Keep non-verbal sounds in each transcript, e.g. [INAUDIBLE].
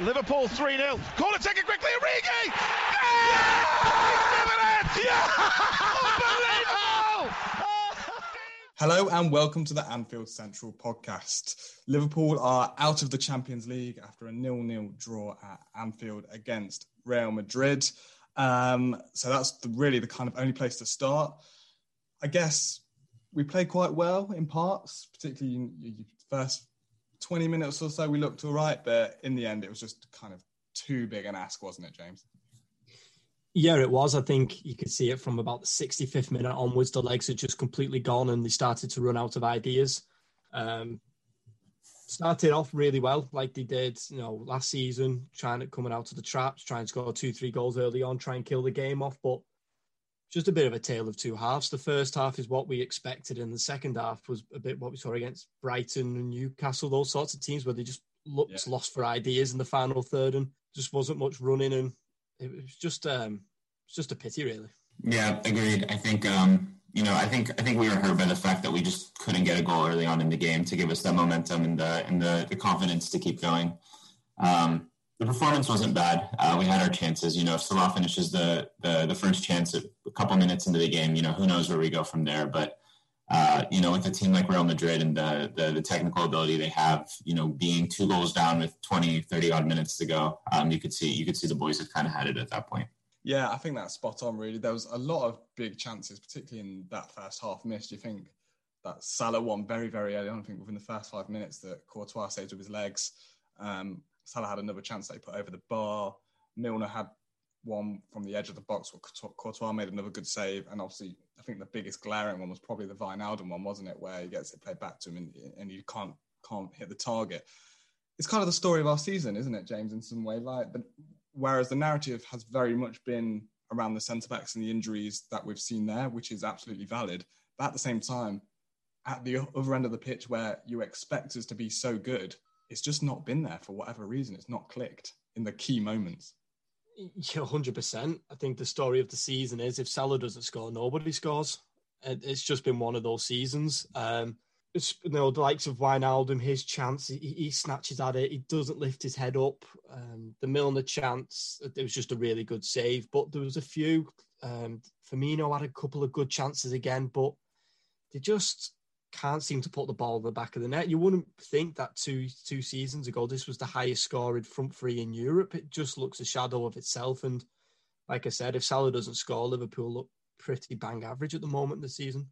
Liverpool 3 0. Corner taken quickly. Origi! Yeah! yeah! Unbelievable! [LAUGHS] Hello and welcome to the Anfield Central podcast. Liverpool are out of the Champions League after a nil-nil draw at Anfield against Real Madrid. Um, so that's the, really the kind of only place to start. I guess we played quite well in parts, particularly in the first 20 minutes or so. We looked all right, but in the end, it was just kind of too big an ask, wasn't it, James? Yeah, it was. I think you could see it from about the 65th minute onwards. The legs had just completely gone and they started to run out of ideas. Um, started off really well, like they did, you know, last season, trying to coming out of the traps, trying to score two, three goals early on, try and kill the game off. But just a bit of a tale of two halves. The first half is what we expected, and the second half was a bit what we saw against Brighton and Newcastle, those sorts of teams where they just looked yeah. lost for ideas in the final third and just wasn't much running, and it was just um, it's just a pity, really. Yeah, agreed. I think um, you know, I think I think we were hurt by the fact that we just couldn't get a goal early on in the game to give us that momentum and the and the, the confidence to keep going. Um, the performance wasn't bad. Uh, we had our chances. You know, if Salah finishes the, the, the first chance a couple minutes into the game, you know, who knows where we go from there. But uh, you know, with a team like Real Madrid and the, the, the technical ability they have, you know, being two goals down with 20, 30 odd minutes to go, um, you could see you could see the boys had kind of had it at that point. Yeah, I think that's spot on. Really, there was a lot of big chances, particularly in that first half missed. You think that Salah won very, very early on. I think within the first five minutes that Courtois saved with his legs. Um, Salah had another chance he put over the bar. Milner had one from the edge of the box where Courtois made another good save. And obviously, I think the biggest glaring one was probably the Wijnaldum one, wasn't it? Where he gets it played back to him and, and you can't can't hit the target. It's kind of the story of our season, isn't it, James? In some way, like, but whereas the narrative has very much been around the centre backs and the injuries that we've seen there, which is absolutely valid. But at the same time, at the other end of the pitch, where you expect us to be so good, it's just not been there for whatever reason. It's not clicked in the key moments. Yeah, hundred percent. I think the story of the season is if Salah doesn't score, nobody scores. It's just been one of those seasons. Um, you know, the likes of Wijnaldum, his chance, he, he, snatches at it. He doesn't lift his head up. Um, the Milner chance, it was just a really good save. But there was a few. Um, Firmino had a couple of good chances again, but they just can't seem to put the ball in the back of the net. You wouldn't think that two two seasons ago this was the highest scoring front three in Europe. It just looks a shadow of itself. And like I said, if Salah doesn't score, Liverpool look pretty bang average at the moment this season.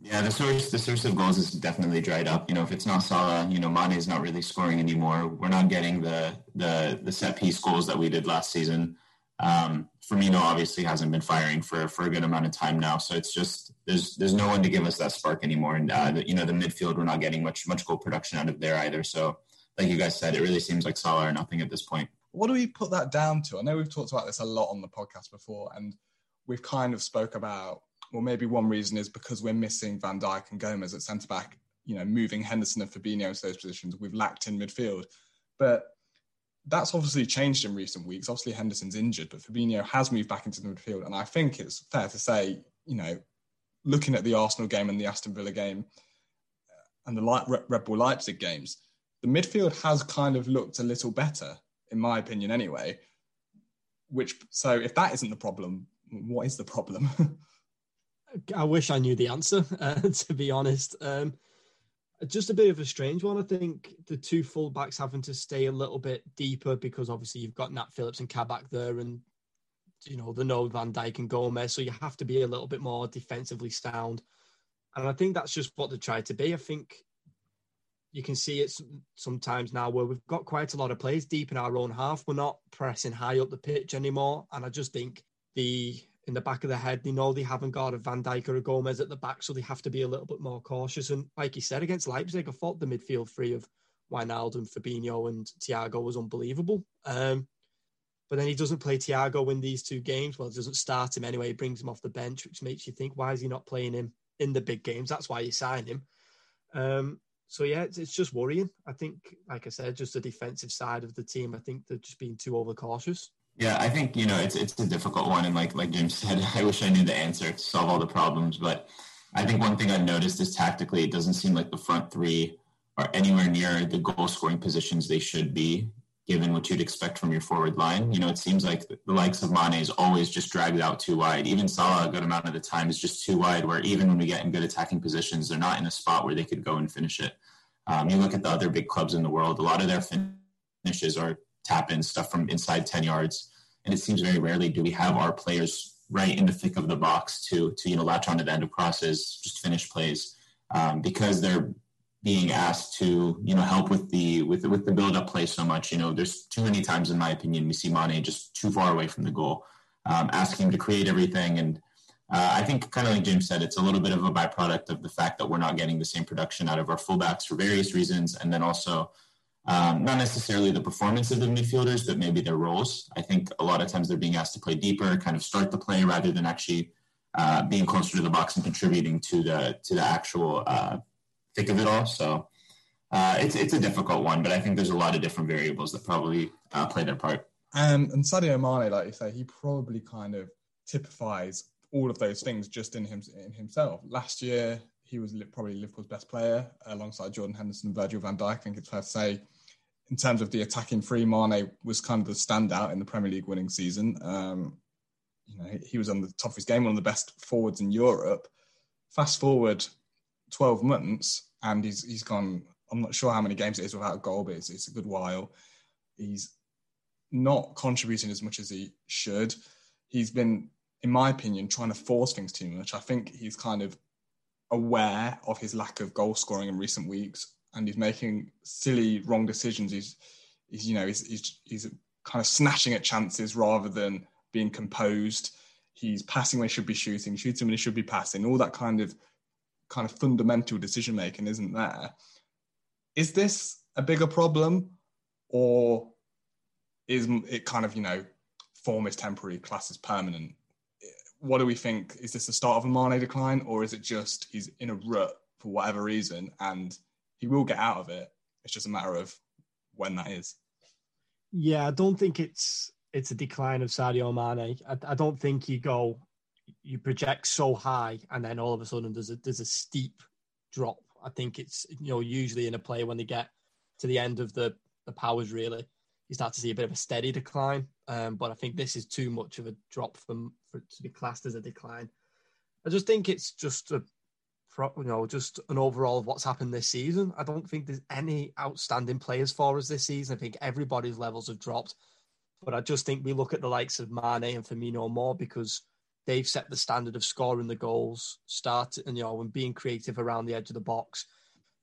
Yeah, the source the source of goals is definitely dried up. You know, if it's not Salah, you know, Mane is not really scoring anymore. We're not getting the the the set piece goals that we did last season. Um, Firmino obviously hasn't been firing for for a good amount of time now, so it's just there's there's no one to give us that spark anymore. And uh, the, you know the midfield, we're not getting much much goal production out of there either. So, like you guys said, it really seems like Salah or nothing at this point. What do we put that down to? I know we've talked about this a lot on the podcast before, and we've kind of spoke about. Well, maybe one reason is because we're missing Van Dijk and Gomez at centre back. You know, moving Henderson and Fabinho to those positions, we've lacked in midfield. But that's obviously changed in recent weeks. Obviously, Henderson's injured, but Fabinho has moved back into the midfield. And I think it's fair to say, you know, looking at the Arsenal game and the Aston Villa game uh, and the Red Bull Leipzig games, the midfield has kind of looked a little better, in my opinion, anyway. Which, so if that isn't the problem, what is the problem? [LAUGHS] I wish I knew the answer, [LAUGHS] uh, to be honest. Um, just a bit of a strange one. I think the two fullbacks having to stay a little bit deeper because obviously you've got Nat Phillips and Kabak there, and you know the no Van Dijk and Gomez, so you have to be a little bit more defensively sound. And I think that's just what they tried to be. I think you can see it sometimes now where we've got quite a lot of players deep in our own half. We're not pressing high up the pitch anymore, and I just think the in the back of the head. They know they haven't got a Van Dijk or a Gomez at the back, so they have to be a little bit more cautious. And like you said, against Leipzig, I thought the midfield three of Wijnaldum, Fabinho, and Thiago was unbelievable. Um, but then he doesn't play Thiago in these two games. Well, doesn't start him anyway. He brings him off the bench, which makes you think, why is he not playing him in the big games? That's why you sign him. Um, so yeah, it's, it's, just worrying. I think, like I said, just the defensive side of the team. I think they're just being too overcautious. Yeah, I think you know it's it's a difficult one, and like like Jim [LAUGHS] said, I wish I knew the answer to solve all the problems. But I think one thing I've noticed is tactically, it doesn't seem like the front three are anywhere near the goal scoring positions they should be. given what you'd expect from your forward line. You know, it seems like the likes of Mane is always just dragged out too wide. Even Salah, a good amount of the time, is just too wide, where even when we get in good attacking positions, they're not in a spot where they could go and finish it. Um, you look at the other big clubs in the world, a lot of their finishes are tap in stuff from inside 10 yards. And it seems very rarely do we have our players right in the thick of the box to, to you know, latch onto the end of crosses, just finish plays. Um, because they're being asked to you know help with the with with the build up play so much. You know, there's too many times in my opinion we see Mane just too far away from the goal, um, asking him to create everything. And uh, I think kind of like James said, it's a little bit of a byproduct of the fact that we're not getting the same production out of our fullbacks for various reasons, and then also. Um, not necessarily the performance of the midfielders, but maybe their roles. I think a lot of times they're being asked to play deeper, kind of start the play rather than actually uh, being closer to the box and contributing to the to the actual uh, thick of it all. So uh, it's it's a difficult one, but I think there's a lot of different variables that probably uh, play their part. Um, and Sadio Mane, like you say, he probably kind of typifies all of those things just in him in himself. Last year, he was probably Liverpool's best player alongside Jordan Henderson and Virgil van Dijk. I think it's fair to say. In terms of the attacking free, Mane was kind of the standout in the Premier League winning season. Um, you know, he was on the top of his game, one of the best forwards in Europe. Fast forward 12 months and he's he's gone i'm not sure how many games it is without a goal but it's, it's a good while he's not contributing as much as he should he's been in my opinion trying to force things too much i think he's kind of aware of his lack of goal scoring in recent weeks and he's making silly wrong decisions he's he's you know he's he's, he's kind of snatching at chances rather than being composed he's passing when he should be shooting shooting when he should be passing all that kind of kind of fundamental decision making isn't there. Is this a bigger problem, or is it kind of you know form is temporary, class is permanent? What do we think? Is this the start of a Mane decline, or is it just he's in a rut for whatever reason and he will get out of it? It's just a matter of when that is. Yeah, I don't think it's it's a decline of Sadio Mane. I, I don't think you go you project so high and then all of a sudden there's a there's a steep drop. I think it's you know usually in a player when they get to the end of the the powers really you start to see a bit of a steady decline. Um, but I think this is too much of a drop from for to be classed as a decline. I just think it's just a you know just an overall of what's happened this season. I don't think there's any outstanding players for us this season. I think everybody's levels have dropped. But I just think we look at the likes of Mane and Firmino more because they've set the standard of scoring the goals, start and you know, and being creative around the edge of the box.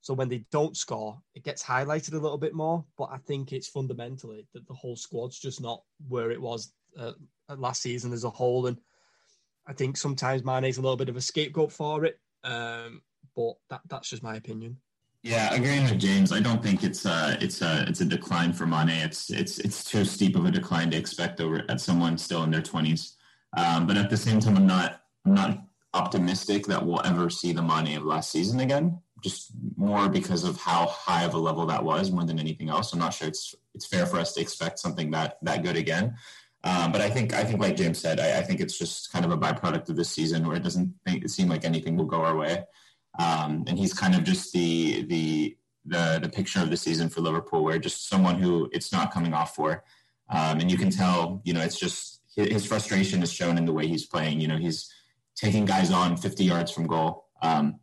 So when they don't score, it gets highlighted a little bit more. But I think it's fundamentally that the whole squad's just not where it was uh, last season as a whole. And I think sometimes Mane's a little bit of a scapegoat for it. Um, but that, that's just my opinion. Yeah, agreeing with James. I don't think it's a it's a it's a decline for Mane. It's it's it's too steep of a decline to expect over at someone still in their twenties. Um, but at the same time, I'm not I'm not optimistic that we'll ever see the Mane of last season again. Just more because of how high of a level that was, more than anything else. I'm not sure it's it's fair for us to expect something that that good again. Um, but I think I think like James said, I, I, think it's just kind of a byproduct of this season where it doesn't think, seem like anything will go our way. Um, and he's kind of just the the the the picture of the season for Liverpool, where just someone who it's not coming off for, um, and you can tell, you know, it's just his frustration is shown in the way he's playing. You know, he's taking guys on 50 yards from goal um,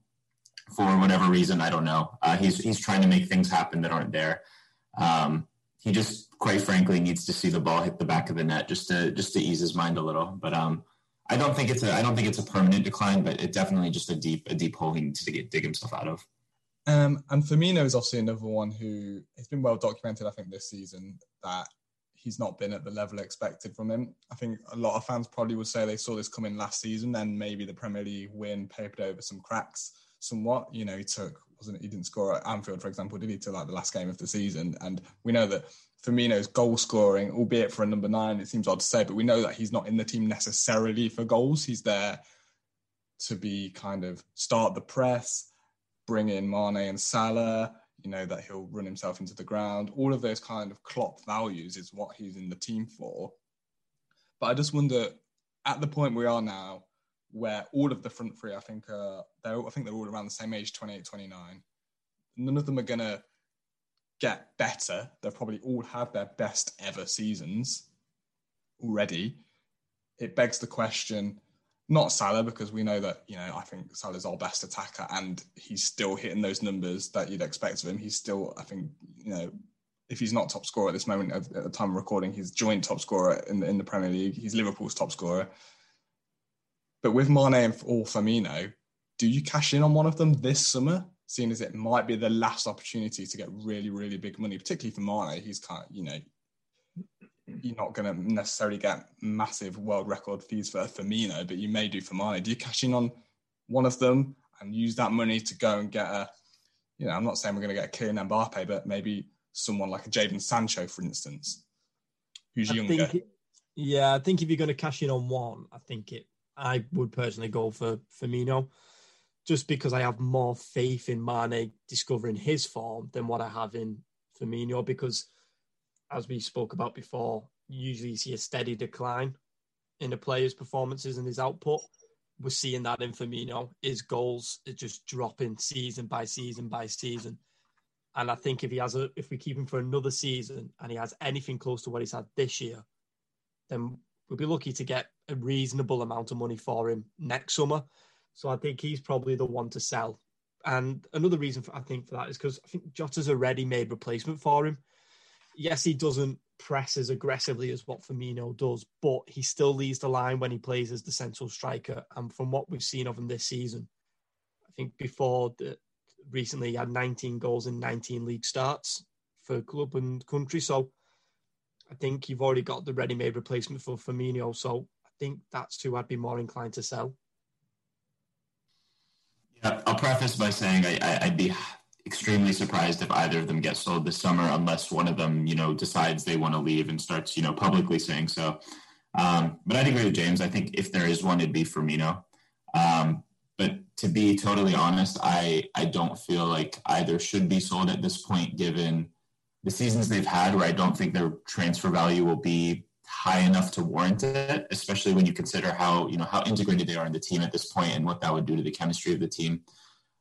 for whatever reason. I don't know. Uh, he's he's trying to make things happen that aren't there. Um, he just, quite frankly, needs to see the ball hit the back of the net just to just to ease his mind a little. But um, I don't think it's a I don't think it's a permanent decline, but it definitely just a deep a deep hole he needs to get dig himself out of. Um, and Firmino is obviously another one who has been well documented, I think, this season that he's not been at the level expected from him. I think a lot of fans probably would say they saw this coming last season, and maybe the Premier League win papered over some cracks somewhat. You know, he took wasn't he didn't score at Anfield, for example, did he, to like the last game of the season? And we know that Firmino's goal scoring, albeit for a number nine, it seems odd to say, but we know that he's not in the team necessarily for goals. He's there to be kind of start the press, bring in Mane and Salah, you know, that he'll run himself into the ground. All of those kind of Klopp values is what he's in the team for. But I just wonder, at the point we are now, where all of the front three, I think, uh, they're, I think they're all around the same age, 28, 29. None of them are going to get better. They'll probably all have their best ever seasons already. It begs the question, not Salah, because we know that, you know, I think Salah's our best attacker and he's still hitting those numbers that you'd expect of him. He's still, I think, you know, if he's not top scorer at this moment at, the time of recording, he's joint top scorer in the, in the Premier League. He's Liverpool's top scorer. But with Mane or Firmino, do you cash in on one of them this summer? Seeing as it might be the last opportunity to get really, really big money, particularly for Mane, he's kind of, you know, you're not going to necessarily get massive world record fees for Firmino, but you may do for Mane. Do you cash in on one of them and use that money to go and get a, you know, I'm not saying we're going to get a Kylian Mbappe, but maybe someone like a Jadon Sancho, for instance, who's I younger. Think, yeah, I think if you're going to cash in on one, I think it. I would personally go for Firmino, just because I have more faith in Mane discovering his form than what I have in Firmino. Because, as we spoke about before, usually you see a steady decline in a player's performances and his output. We're seeing that in Firmino. His goals are just dropping season by season by season. And I think if he has a, if we keep him for another season and he has anything close to what he's had this year, then we'll be lucky to get a reasonable amount of money for him next summer. So I think he's probably the one to sell. And another reason for, I think for that is because I think Jota's a ready-made replacement for him. Yes, he doesn't press as aggressively as what Firmino does, but he still leads the line when he plays as the central striker. And from what we've seen of him this season, I think before the recently he had 19 goals in 19 league starts for club and country. So I think you've already got the ready-made replacement for Firmino. So I think that's who I'd be more inclined to sell. I'll preface by saying I, would be extremely surprised if either of them get sold this summer, unless one of them, you know, decides they want to leave and starts, you know, publicly saying so. Um, but I'd agree with James. I think if there is one, it'd be Firmino. Um, but to be totally honest, I I don't feel like either should be sold at this point, given the seasons they've had, where I don't think their transfer value will be high enough to warrant it, especially when you consider how you know how integrated they are in the team at this point and what that would do to the chemistry of the team.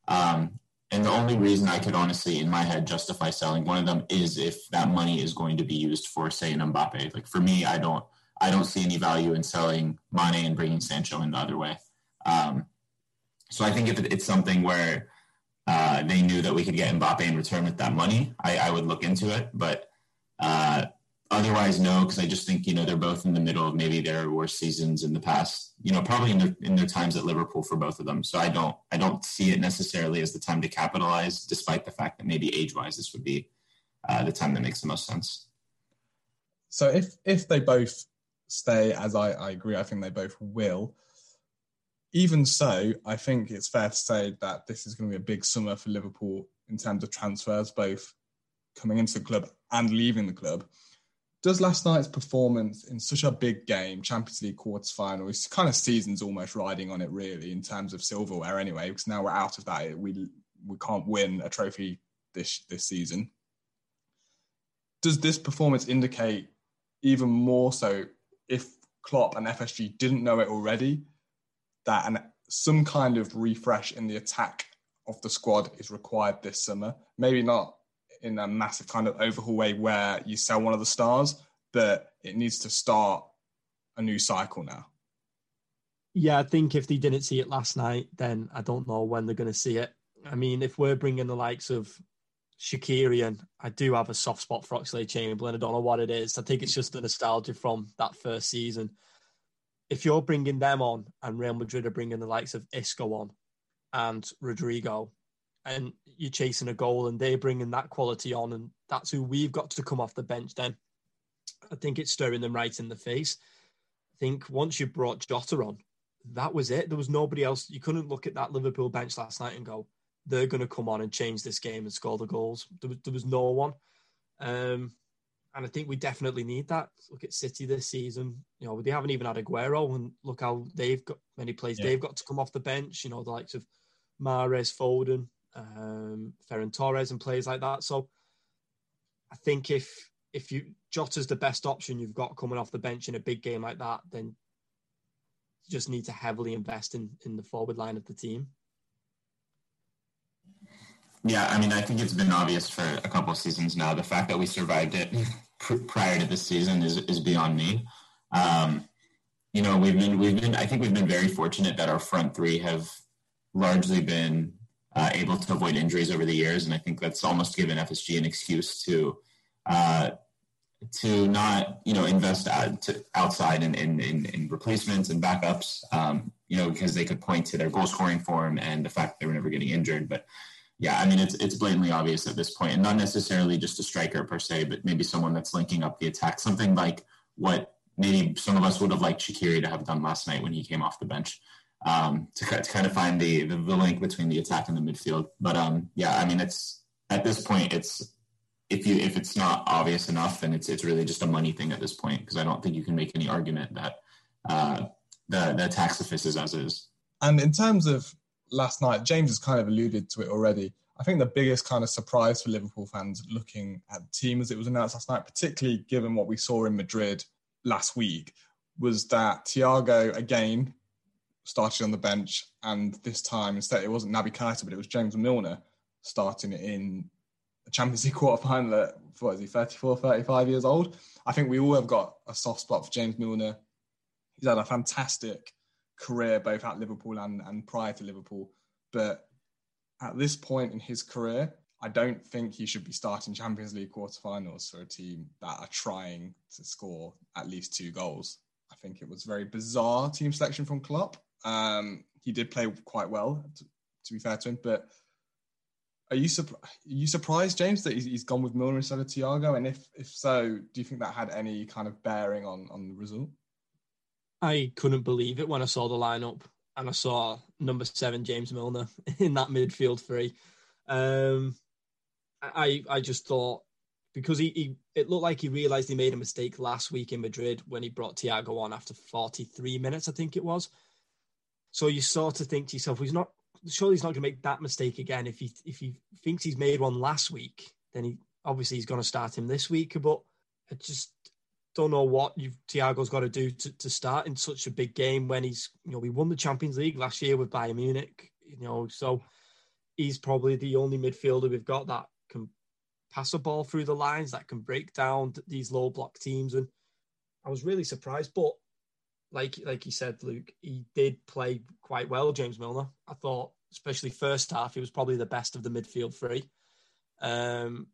Um, and the only reason I could honestly, in my head, justify selling one of them is if that money is going to be used for, say, an Mbappe. Like for me, I don't, I don't see any value in selling Mane and bringing Sancho in the other way. Um, so I think if it's something where uh, they knew that we could get Mbappe in return with that money, I, I would look into it. But uh, otherwise, no, because I just think you know they're both in the middle of maybe their worst seasons in the past. You know, probably in their in their times at Liverpool for both of them. So I don't I don't see it necessarily as the time to capitalize, despite the fact that maybe age wise this would be uh, the time that makes the most sense. So if if they both stay, as I, I agree, I think they both will even so, I think it's fair to say that this is going to be a big summer for Liverpool in terms of transfers, both coming into the club and leaving the club. Does last night's performance in such a big game, Champions League quarters final, it's kind of season's almost riding on it really in terms of silverware anyway, because now we're out of that. We we can't win a trophy this this season. Does this performance indicate even more so if Klopp and FSG didn't know it already that and some kind of refresh in the attack of the squad is required this summer. Maybe not in a massive kind of overhaul way where you sell one of the stars, but it needs to start a new cycle now. Yeah, I think if they didn't see it last night, then I don't know when they're going to see it. I mean, if we're bringing the likes of Shaqiri, I do have a soft spot for Oxlade Chamberlain. I don't know what it is. I think it's just the nostalgia from that first season if you're bringing them on and Real Madrid are bringing the likes of Isco on and Rodrygo, and you're chasing a goal and they're bringing that quality on, and that's who we've got to come off the bench, then I think it's stirring them right in the face. I think once you brought Jota on, that was it. There was nobody else. You couldn't look at that Liverpool bench last night and go, they're going to come on and change this game and score the goals. There was, there was no one. Um, and I think we definitely need that. Look at City this season. You know, they haven't even had Aguero, and look how they've got many plays yeah. they've got to come off the bench. You know, the likes of Mahrez, Foden, um, Ferran Torres, and players like that. So, I think if if you Jota's the best option you've got coming off the bench in a big game like that, then you just need to heavily invest in in the forward line of the team. Yeah, I mean, I think it's been obvious for a couple seasons now. The fact that we survived it [LAUGHS] prior to this season is is beyond me. Um, you know, we've been we've been I think we've been very fortunate that our front three have largely been uh, able to avoid injuries over the years, and I think that's almost given FSG an excuse to uh, to not you know invest out to outside in, in, in, in replacements and backups. Um, you know, because they could point to their goal scoring form and the fact they were never getting injured, but yeah, I mean, it's it's blatantly obvious at this point, and not necessarily just a striker per se, but maybe someone that's linking up the attack, something like what maybe some of us would have liked Shaqiri to have done last night when he came off the bench, um, to, to kind of find the, the, the link between the attack and the midfield. But um, yeah, I mean, it's at this point, it's if you if it's not obvious enough, then it's it's really just a money thing at this point because I don't think you can make any argument that uh, the the attack suffices as is. And in terms of last night, James has kind of alluded to it already. I think the biggest kind of surprise for Liverpool fans looking at the team as it was announced last night, particularly given what we saw in Madrid last week, was that Thiago again started on the bench, and this time instead it wasn't Naby Keita, but it was James Milner starting in the Champions League [LAUGHS] quarter final at what is he, 34, 35 years old. I think we all have got a soft spot for James Milner. He's had a fantastic career both at Liverpool and, and prior to Liverpool. But at this point in his career, I don't think he should be starting Champions League quarterfinals for a team that are trying to score at least two goals. I think it was very bizarre team selection from Klopp. Um, he did play quite well, to, to, be fair to him. But are you, are you surprised, James, that he's, he's gone with Milner instead of Thiago? And if if so, do you think that had any kind of bearing on on the result? I couldn't believe it when I saw the lineup and I saw number seven James Milner [LAUGHS] in that midfield three. Um, I I just thought because he, he it looked like he realised he made a mistake last week in Madrid when he brought Thiago on after 43 minutes, I think it was. So you sort of think to yourself, he's not surely he's not going to make that mistake again. If he if he thinks he's made one last week, then he obviously he's going to start him this week. But I just don't know what you've Thiago's got to do to, to start in such a big game when he's you know we won the Champions League last year with Bayern Munich, you know, so he's probably the only midfielder we've got that can pass a ball through the lines that can break down these low block teams and I was really surprised but like like you said Luke he did play quite well James Milner I thought especially first half he was probably the best of the midfield three um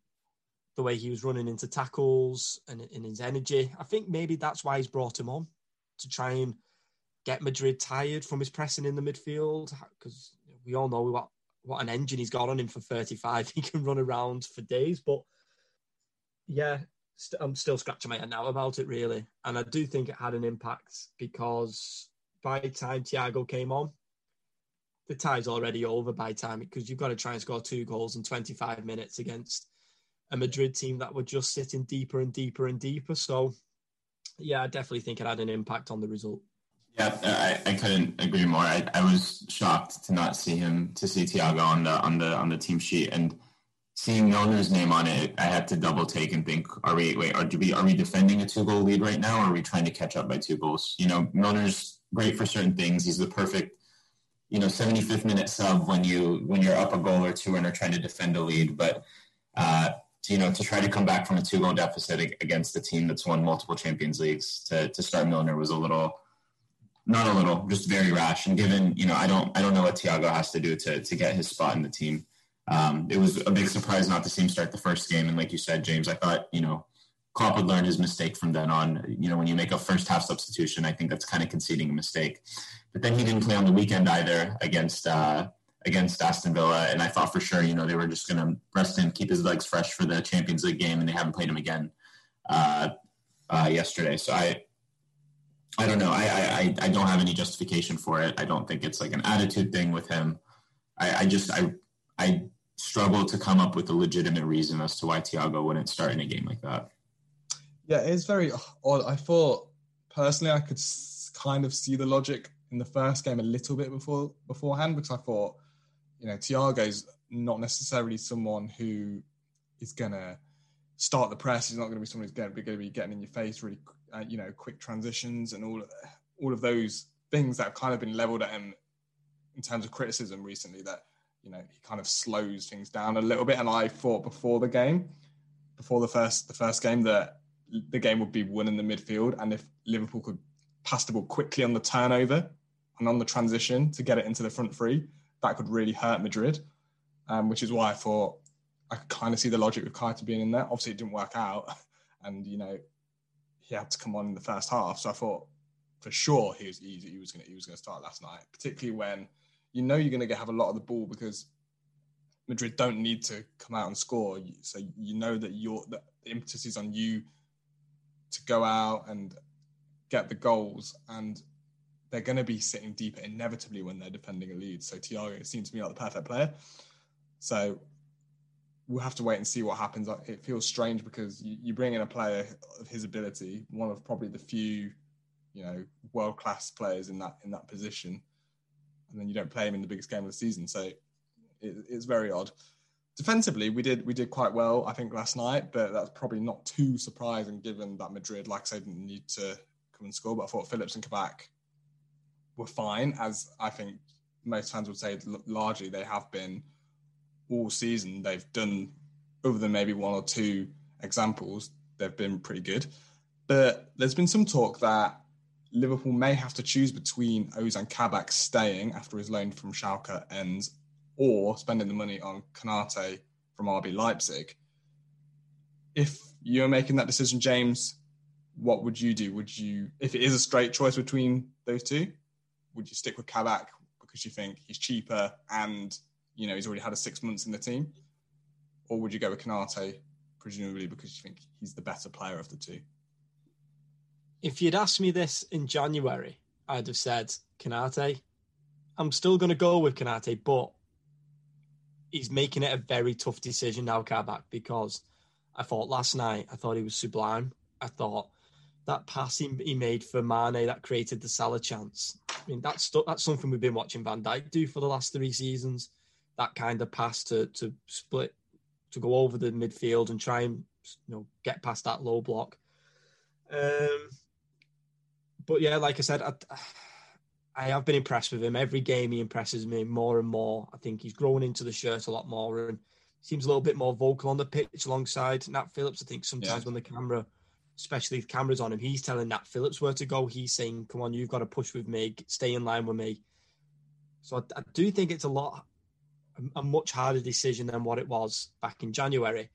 the way he was running into tackles and in his energy. I think maybe that's why he's brought him on to try and get Madrid tired from his pressing in the midfield because we all know what what an engine he's got on him for 35. [LAUGHS] He can run around for days, but yeah, st- I'm still scratching my head now about it really, and I do think it had an impact because by the time Thiago came on, the tie's already over by time because you've got to try and score two goals in 25 minutes against a Madrid team that were just sitting deeper and deeper and deeper. So, yeah, I definitely think it had an impact on the result. Yeah, I, I couldn't agree more. I, I was shocked to not see him to see Thiago on the on the on the team sheet and seeing Milner's name on it. I had to double take and think: Are we wait? Are we are we defending a two goal lead right now, or are we trying to catch up by two goals? You know, Milner's great for certain things. He's the perfect you know 75th minute sub when you when you're up a goal or two and are trying to defend a lead, but. Uh, to, you know, to try to come back from a two-goal deficit against a team that's won multiple Champions Leagues to, to start Milner was a little, not a little, just very rash. And given, you know, I don't, I don't know what Thiago has to do to, to get his spot in the team. Um, it was a big surprise not to see him start the first game. And like you said, James, I thought, you know, Klopp would learn his mistake from then on. You know, when you make a first half substitution, I think that's kind of conceding a mistake. But then he didn't play on the weekend either against, uh, against Aston Villa, and I thought for sure, you know, they were just going to rest him, keep his legs fresh for the Champions League game, and they haven't played him again uh, uh, yesterday. So I, I don't know. I, I I don't have any justification for it. I don't think it's like an attitude thing with him. I, I just I I struggle to come up with a legitimate reason as to why Thiago wouldn't start in a game like that. Yeah, it's very odd. I thought personally I could kind of see the logic in the first game a little bit before beforehand because I thought you know, Thiago's not necessarily someone who is going to start the press. He's not going to be someone who's going to be, getting in your face, really, uh, you know, quick transitions and all of, all of those things that have kind of been leveled at him in terms of criticism recently. That you know, he kind of slows things down a little bit. And I thought before the game, before the first the first game, that the game would be won in the midfield, and if Liverpool could pass the ball quickly on the turnover and on the transition to get it into the front three, that could really hurt Madrid. Um, which is why I thought I could kind of see the logic with Keita being in there. Obviously, it didn't work out, [LAUGHS] and you know he had to come on in the first half. So I thought for sure he was he, he was going to he was going to start last night, particularly when you know you're going to have a lot of the ball because Madrid don't need to come out and score. So you know that your the impetus is on you to go out and get the goals, and they're going to be sitting deeper inevitably when they're defending a lead. So Thiago seems to me like the perfect player. So we'll have to wait and see what happens. It feels strange because you, bring in a player of his ability, one of probably the few, you know, world class players in that in that position, and then you don't play him in the biggest game of the season. So it, it's very odd. Defensively, we did we did quite well, I think, last night, but that's probably not too surprising given that Madrid, like I said, didn't need to come and score. But I thought Phillips and Kabak were fine, as I think most fans would say largely they have been all season they've done, other than maybe one or two examples, they've been pretty good. But there's been some talk that Liverpool may have to choose between Ozan Kabak staying after his loan from Schalke ends or spending the money on Konate from RB Leipzig. If you're making that decision, James, what would you do? Would you, if it is a straight choice between those two, would you stick with Kabak because you think he's cheaper and you know he's already had a six months in the team, or would you go with Konate, presumably because you think he's the better player of the two? If you'd asked me this in January, I'd have said Konate. I'm still going to go with Konate, but he's making it a very tough decision now, Kabak, because I thought last night, I thought he was sublime. I thought that pass he, he made for Mane that created the Salah chance. I mean, that's that's something we've been watching Van Dijk do for the last three seasons that kind of pass to to split to go over the midfield and try and you know get past that low block. Um, but yeah, like I said, I, I have been impressed with him. Every game he impresses me more and more. I think he's grown into the shirt a lot more and seems a little bit more vocal on the pitch alongside Nat Phillips. I think sometimes yeah. when the camera, especially if the camera's on him, he's telling Nat Phillips where to go. He's saying, "Come on, you've got to push with me, stay in line with me." So I, I do think it's a lot a much harder decision than what it was back in January.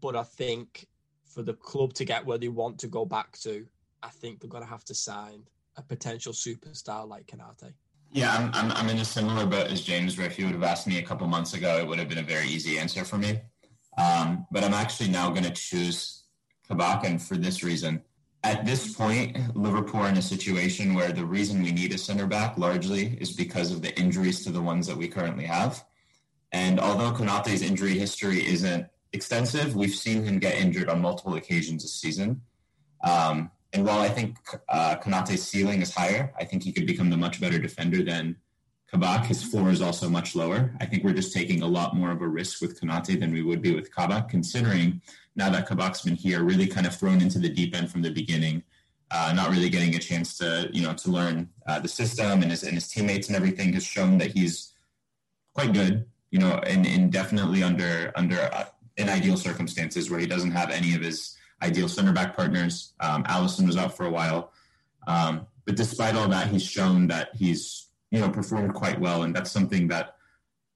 But I think for the club to get where they want to go back to, I think they're going to have to sign a potential superstar like Konate. Yeah, I'm, I'm, I'm in a similar boat as James, where if you would have asked me a couple months ago, it would have been a very easy answer for me. Um, but I'm actually now going to choose Kabak, and for this reason. At this point, Liverpool are in a situation where the reason we need a center back largely is because of the injuries to the ones that we currently have. And although Konate's injury history isn't extensive, we've seen him get injured on multiple occasions this season. Um, and while I think uh, Konate's ceiling is higher, I think he could become a much better defender than Kabak. His floor is also much lower. I think we're just taking a lot more of a risk with Konate than we would be with Kabak, considering now that Kabak's been here, really kind of thrown into the deep end from the beginning, uh, not really getting a chance to, you know, to learn uh, the system and his, and his teammates and everything has shown that he's quite good you know, and, and definitely under under uh, in ideal circumstances where he doesn't have any of his ideal center back partners. Um, Alisson was out for a while, um, but despite all that, he's shown that he's you know performed quite well, and that's something that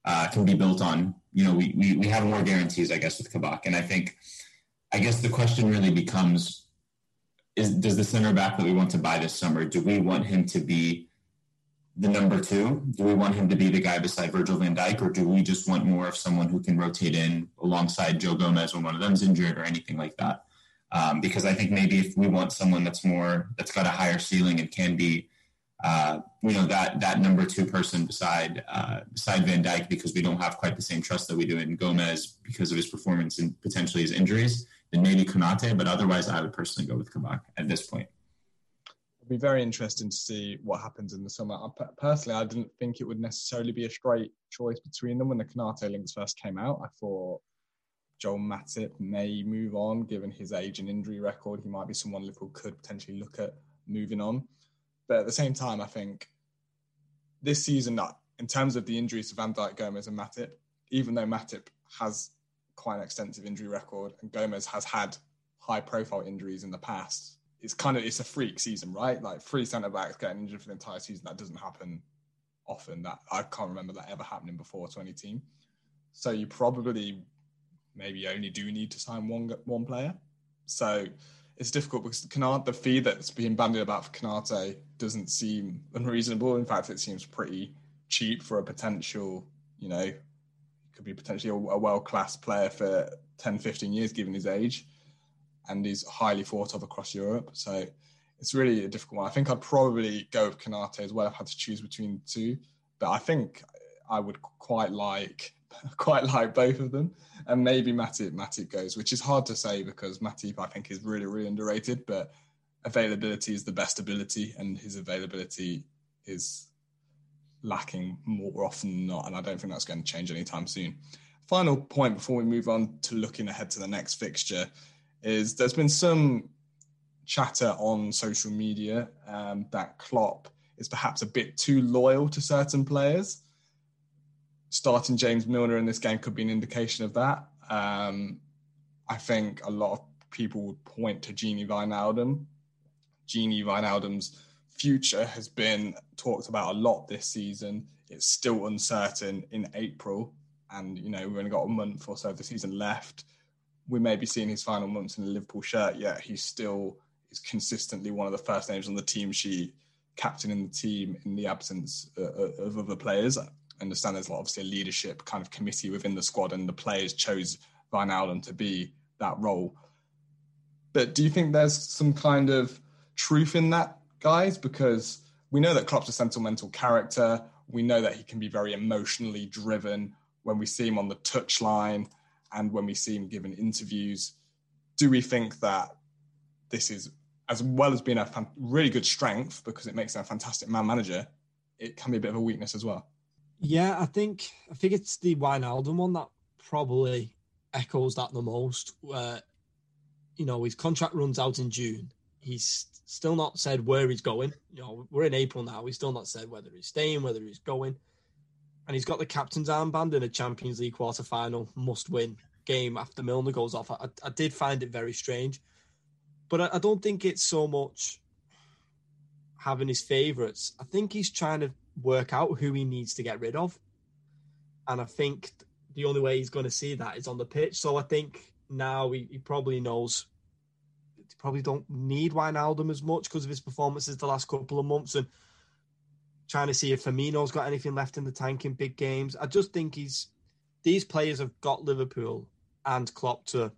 uh, can be built on. You know, we, we we have more guarantees, I guess, with Kabak, and I think, I guess the question really becomes: Is does the center back that we want to buy this summer? Do we want him to be the number two? Do we want him to be the guy beside Virgil van Dijk, or do we just want more of someone who can rotate in alongside Joe Gomez when one of them's injured or anything like that? Um, because I think maybe if we want someone that's more that's got a higher ceiling and can be, uh, you know, that that number two person beside uh, beside Van Dijk, because we don't have quite the same trust that we do in Gomez because of his performance and potentially his injuries, then maybe Konate. But otherwise, I would personally go with Kabak at this point it'll be very interesting to see what happens in the summer. I, personally, I didn't think it would necessarily be a straight choice between them when the Konate links first came out. I thought Joel Matip may move on, given his age and injury record. He might be someone Liverpool could potentially look at moving on. But at the same time, I think this season, in terms of the injuries to Van Dijk, Gomez, and Matip, even though Matip has quite an extensive injury record and Gomez has had high profile injuries in the past, it's kind of it's a freak season, right? Like three centre backs getting injured for the entire season. That doesn't happen often. That I can't remember that ever happening before 20 team. So you probably maybe you only do need to sign one one player. So it's difficult because Konate, the fee that's being bandied about for Konate doesn't seem unreasonable. In fact, it seems pretty cheap for a potential, you know, could be potentially a, a world class player for 10, 15 years given his age. And he's highly thought of across Europe. So it's really a difficult one. I think I'd probably go with Konate as well. if I've had to choose between two, but I think I would quite like [LAUGHS] quite like both of them. And maybe Matip Matip goes, which is hard to say because Matip I think is really really underrated, but availability is the best ability, and his availability is lacking more often than not, and I don't think that's going to change anytime soon. Final point before we move on to looking ahead to the next fixture is there's been some chatter on social media um, that Klopp is perhaps a bit too loyal to certain players. Starting James Milner in this game could be an indication of that. Um, I think a lot of people would point to Gini Wijnaldum. Gini Wijnaldum's future has been talked about a lot this season. It's still uncertain in April, and you know we've only got a month or so of the season left. We may be seeing his final months in a Liverpool shirt, yet he still is consistently one of the first names on the team sheet, captain in the team in the absence uh, uh, of other players. Understand there's obviously a leadership kind of committee within the squad, and the players chose Van Wijnaldum to be that role. But do you think there's some kind of truth in that guys because we know that Klopp's a sentimental character. We know that he can be very emotionally driven when we see him on the touchline and when we see him giving interviews. Do we think that this is, as well as being a really good strength because it makes him a fantastic man manager, it can be a bit of a weakness as well? Yeah, I think I think it's the Wijnaldum one that probably echoes that the most. Where you know his contract runs out in June, he's still not said where he's going. You know, we're in April now. He's still not said whether he's staying, whether he's going. And he's got the captain's armband in a Champions League quarter final, must win game after Milner goes off. I, I did find it very strange. But I, I don't think it's so much having his favourites. I think he's trying to work out who he needs to get rid of. And I think the only way he's going to see that is on the pitch. So I think now he, he probably knows he probably don't need Wijnaldum as much because of his performances the last couple of months and trying to see if Firmino's got anything left in the tank in big games. I just think he's these players have got Liverpool and Klopp to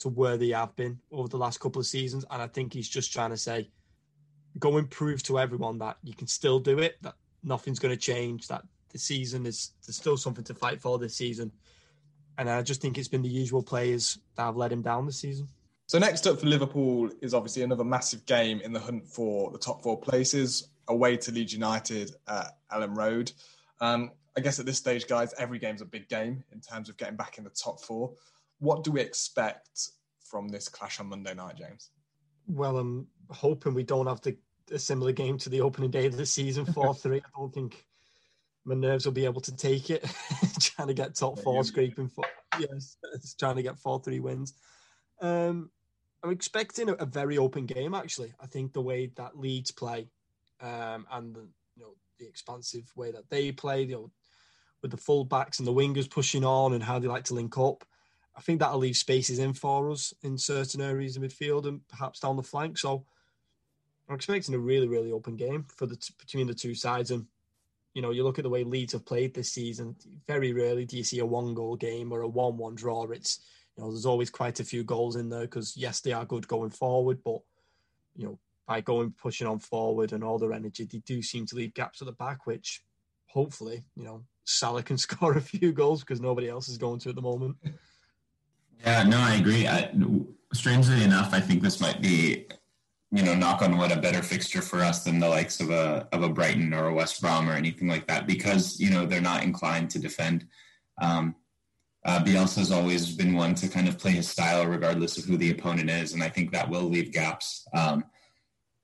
to where they have been over the last couple of seasons, and I think he's just trying to say, go and prove to everyone that you can still do it, that nothing's going to change, that the season is there's still something to fight for this season, and I just think it's been the usual players that have let him down this season. So next up for Liverpool is obviously another massive game in the hunt for the top four places, away to Leeds United at Elland Road. Um, I guess at this stage, guys, every game's a big game in terms of getting back in the top four. What do we expect from this clash on Monday night, James? Well, I'm hoping we don't have to a similar game to the opening day of the season, four three. I don't think my nerves will be able to take it. [LAUGHS] trying to get top four, scraping for yes, trying to get four three wins. Um, I'm expecting a, a, very open game. Actually, I think the way that Leeds play, um, and the, you know the expansive way that they play, you know, with the full backs and the wingers pushing on and how they like to link up, I think that'll leave spaces in for us in certain areas of midfield and perhaps down the flank. So I'm expecting a really, really open game for the between the two sides. And you know, you look at the way Leeds have played this season. Very rarely do you see a one-goal game or a one-one draw. It's you know, there's always quite a few goals in there because yes, they are good going forward, but you know, by going pushing on forward and all their energy, they do seem to leave gaps at the back, which hopefully, you know, Salah can [LAUGHS] score a few goals because nobody else is going to at the moment. Yeah, no, I agree. I, strangely enough, I think this might be, you know, knock on wood, a better fixture for us than the likes of a of a Brighton or a West Brom or anything like that because you know they're not inclined to defend. Um, uh, Bielsa's always been one to kind of play his style regardless of who the opponent is, and I think that will leave gaps. Um,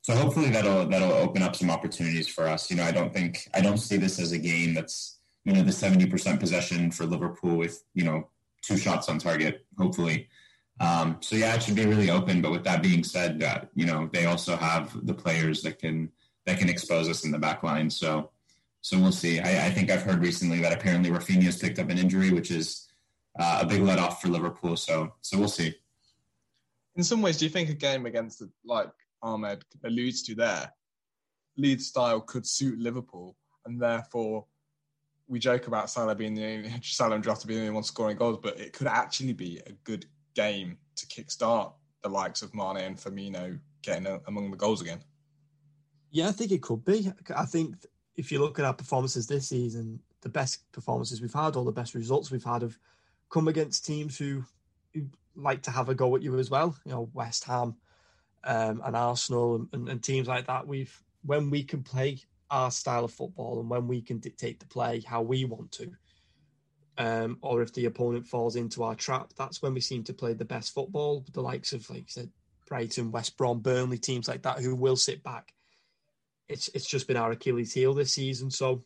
so hopefully that'll that'll open up some opportunities for us. You know, I don't think I don't see this as a game that's you know the seventy percent possession for Liverpool with you know two shots on target. Hopefully, um, so yeah, it should be really open. But with that being said, uh, you know they also have the players that can that can expose us in the back line. So so we'll see. I, I think I've heard recently that apparently Raphinha's picked up an injury, which is uh, a big let off for Liverpool. So so we'll see. In some ways, do you think a game against like Ahmed alludes to there, Leeds style could suit Liverpool, and therefore we joke about Salah being the only, Salah and Jota being the only one scoring goals, but it could actually be a good game to kickstart the likes of Mane and Firmino getting a, among the goals again. Yeah, I think it could be. I think if you look at our performances this season, the best performances we've had, all the best results we've had have come against teams who, who like to have a go at you as well. You know, West Ham, um, and Arsenal and, and, teams like that. We've when we can play our style of football and when we can dictate the play how we want to, um, or if the opponent falls into our trap, that's when we seem to play the best football. The likes of like said, Brighton, West Brom, Burnley, teams like that who will sit back. It's it's just been our Achilles heel this season. So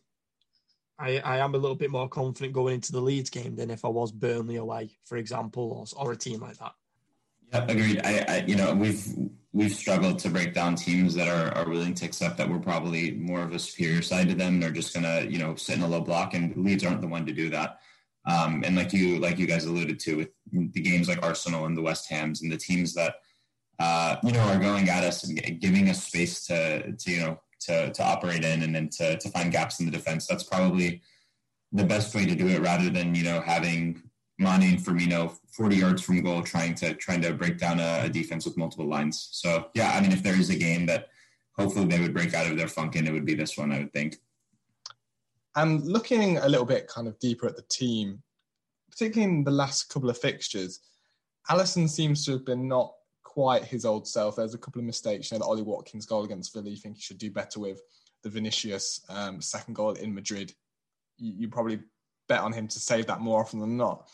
I, I am a little bit more confident going into the Leeds game than if I was Burnley away, for example, or, or a team like that. Yeah, agreed. I, I, you know, we've we've struggled to break down teams that are, are willing to accept that we're probably more of a superior side to them. They're just gonna, you know, sit in a low block, and Leeds aren't the one to do that. Um, and like you, like you guys alluded to, with the games like Arsenal and the West Hams and the teams that, uh, you know, are going at us and giving us space to, to you know, to to operate in and then to to find gaps in the defense. That's probably the best way to do it, rather than you know having Mane and Firmino 40 yards from goal, trying to trying to break down a, a, defense with multiple lines. So yeah, I mean, if there is a game that hopefully they would break out of their funk in, it would be this one, I would think. And looking a little bit kind of deeper at the team, particularly in the last couple of fixtures, Alisson seems to have been not quite his old self. There's a couple of mistakes. You know, the Ollie Watkins goal against Villa, you think he should do better with. The Vinicius um, second goal in Madrid, you, you probably bet on him to save that more often than not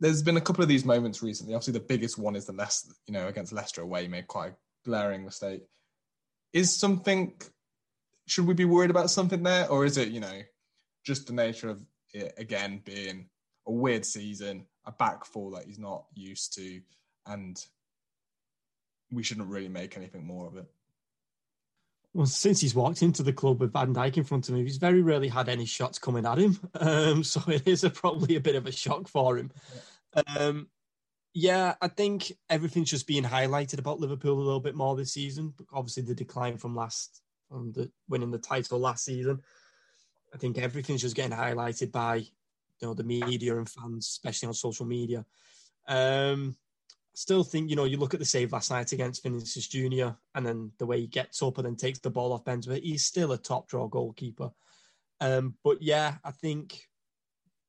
there's been a couple of these moments recently. Obviously, the biggest one is the less you know, against Leicester away, made quite a glaring mistake. Is something? Should we be worried about something there, or is it, you know, just the nature of it again being a weird season, a back four that he's not used to, and we shouldn't really make anything more of it? well, since he's walked into the club with Van Dijk in front of him, he's very rarely had any shots coming at him. [LAUGHS] Um, so it is a, probably a bit of a shock for him. Um, yeah, I think everything's just being highlighted about Liverpool a little bit more this season. Obviously, the decline from last, the winning the title last season. I think everything's just getting highlighted by, you know, the media and fans, especially on social media. Um, still think, you know, you look at the save last night against Vinicius Junior, and then the way he gets up and then takes the ball off Benzema, he's still a top draw goalkeeper. Um, but yeah, I think